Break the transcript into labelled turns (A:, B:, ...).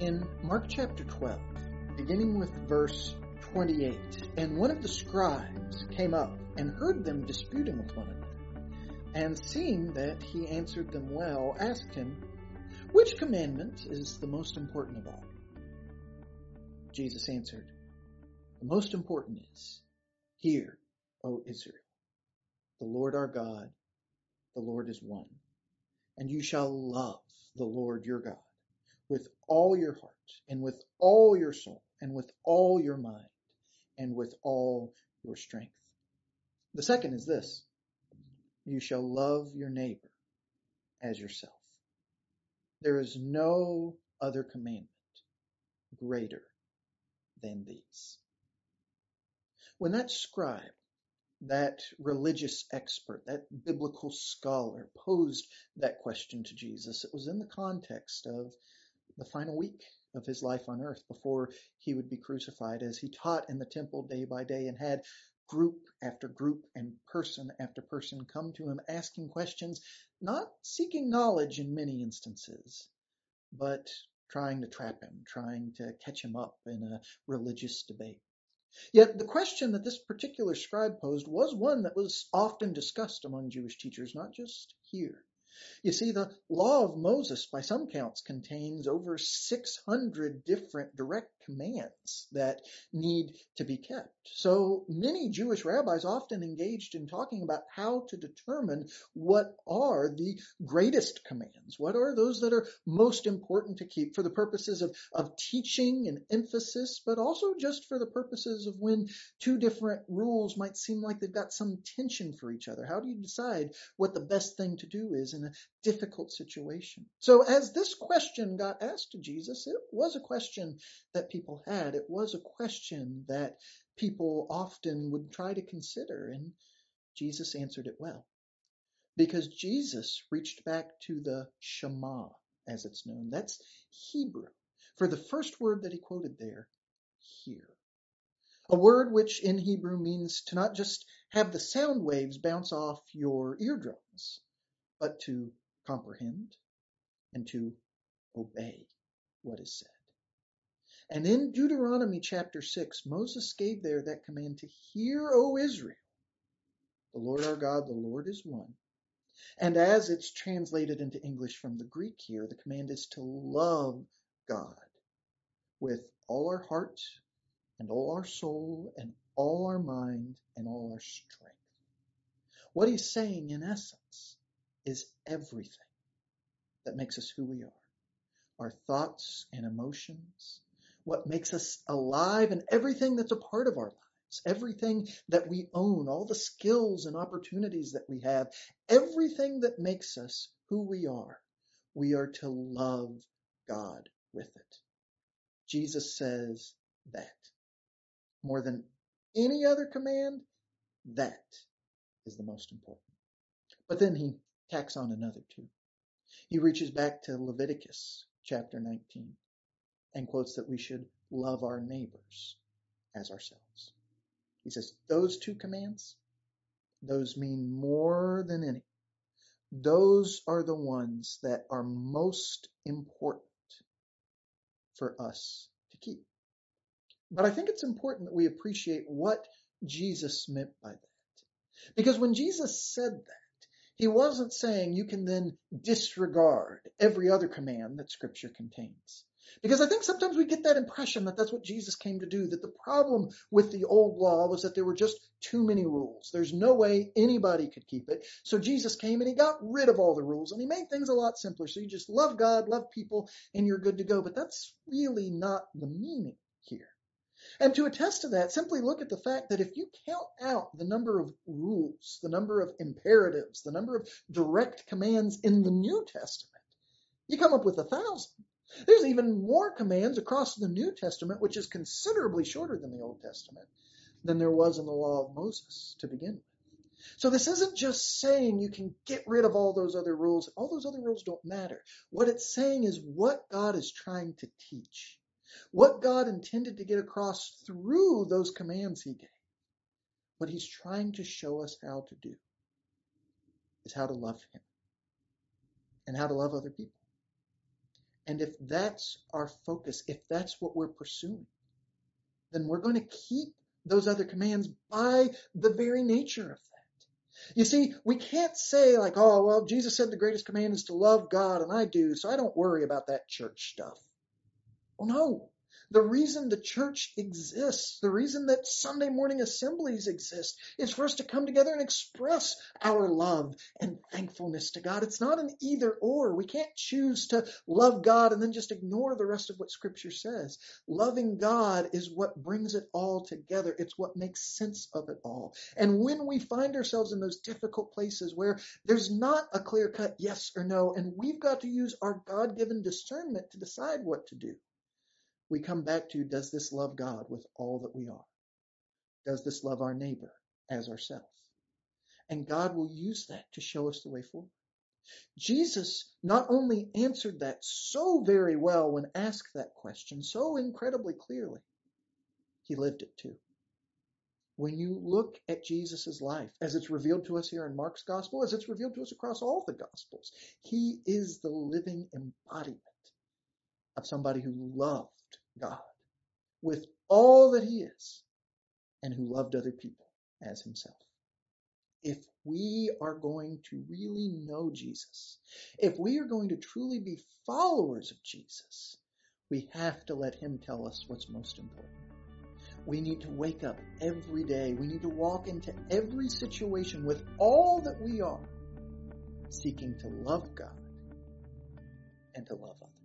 A: in Mark chapter 12, beginning with verse 28, and one of the scribes came up and heard them disputing with one another, and seeing that he answered them well, asked him, Which commandment is the most important of all? Jesus answered, The most important is, Hear, O Israel, the Lord our God, the Lord is one, and you shall love the Lord your God with all your heart and with all your soul and with all your mind and with all your strength. The second is this. You shall love your neighbor as yourself. There is no other commandment greater than these. When that scribe, that religious expert, that biblical scholar posed that question to Jesus, it was in the context of the final week of his life on earth before he would be crucified as he taught in the temple day by day and had group after group and person after person come to him asking questions, not seeking knowledge in many instances, but trying to trap him, trying to catch him up in a religious debate. Yet the question that this particular scribe posed was one that was often discussed among Jewish teachers, not just here. You see, the law of Moses, by some counts, contains over 600 different direct commands that need to be kept. So many Jewish rabbis often engaged in talking about how to determine what are the greatest commands, what are those that are most important to keep for the purposes of, of teaching and emphasis, but also just for the purposes of when two different rules might seem like they've got some tension for each other. How do you decide what the best thing to do is in a difficult situation. So as this question got asked to Jesus, it was a question that people had. It was a question that people often would try to consider, and Jesus answered it well. Because Jesus reached back to the Shema, as it's known. That's Hebrew. For the first word that he quoted there, hear. A word which in Hebrew means to not just have the sound waves bounce off your eardrums, but to comprehend and to obey what is said. And in Deuteronomy chapter 6, Moses gave there that command to hear, O Israel, the Lord our God, the Lord is one. And as it's translated into English from the Greek here, the command is to love God with all our heart and all our soul and all our mind and all our strength. What he's saying in essence is everything that makes us who we are. Our thoughts and emotions, what makes us alive, and everything that's a part of our lives, everything that we own, all the skills and opportunities that we have, everything that makes us who we are, we are to love God with it. Jesus says that. More than any other command, that is the most important. But then he tacks on another two. He reaches back to Leviticus chapter 19 and quotes that we should love our neighbors as ourselves. He says, those two commands, those mean more than any. Those are the ones that are most important for us to keep. But I think it's important that we appreciate what Jesus meant by that. Because when Jesus said that, he wasn't saying you can then disregard every other command that scripture contains. Because I think sometimes we get that impression that that's what Jesus came to do, that the problem with the old law was that there were just too many rules. There's no way anybody could keep it. So Jesus came and he got rid of all the rules and he made things a lot simpler. So you just love God, love people, and you're good to go. But that's really not the meaning here. And to attest to that, simply look at the fact that if you count out the number of rules, the number of imperatives, the number of direct commands in the New Testament, you come up with a thousand. There's even more commands across the New Testament, which is considerably shorter than the Old Testament, than there was in the law of Moses to begin with. So this isn't just saying you can get rid of all those other rules. All those other rules don't matter. What it's saying is what God is trying to teach. What God intended to get across through those commands he gave, what he's trying to show us how to do, is how to love him and how to love other people. And if that's our focus, if that's what we're pursuing, then we're going to keep those other commands by the very nature of that. You see, we can't say like, oh, well, Jesus said the greatest command is to love God and I do, so I don't worry about that church stuff. Well, no. The reason the church exists, the reason that Sunday morning assemblies exist, is for us to come together and express our love and thankfulness to God. It's not an either or. We can't choose to love God and then just ignore the rest of what Scripture says. Loving God is what brings it all together. It's what makes sense of it all. And when we find ourselves in those difficult places where there's not a clear cut yes or no, and we've got to use our God given discernment to decide what to do we come back to does this love God with all that we are? Does this love our neighbor as ourselves? And God will use that to show us the way forward. Jesus not only answered that so very well when asked that question, so incredibly clearly, he lived it too. When you look at Jesus' life, as it's revealed to us here in Mark's gospel, as it's revealed to us across all the gospels, he is the living embodiment of somebody who loved God with all that he is and who loved other people as himself. If we are going to really know Jesus, if we are going to truly be followers of Jesus, we have to let him tell us what's most important. We need to wake up every day. We need to walk into every situation with all that we are, seeking to love God and to love others.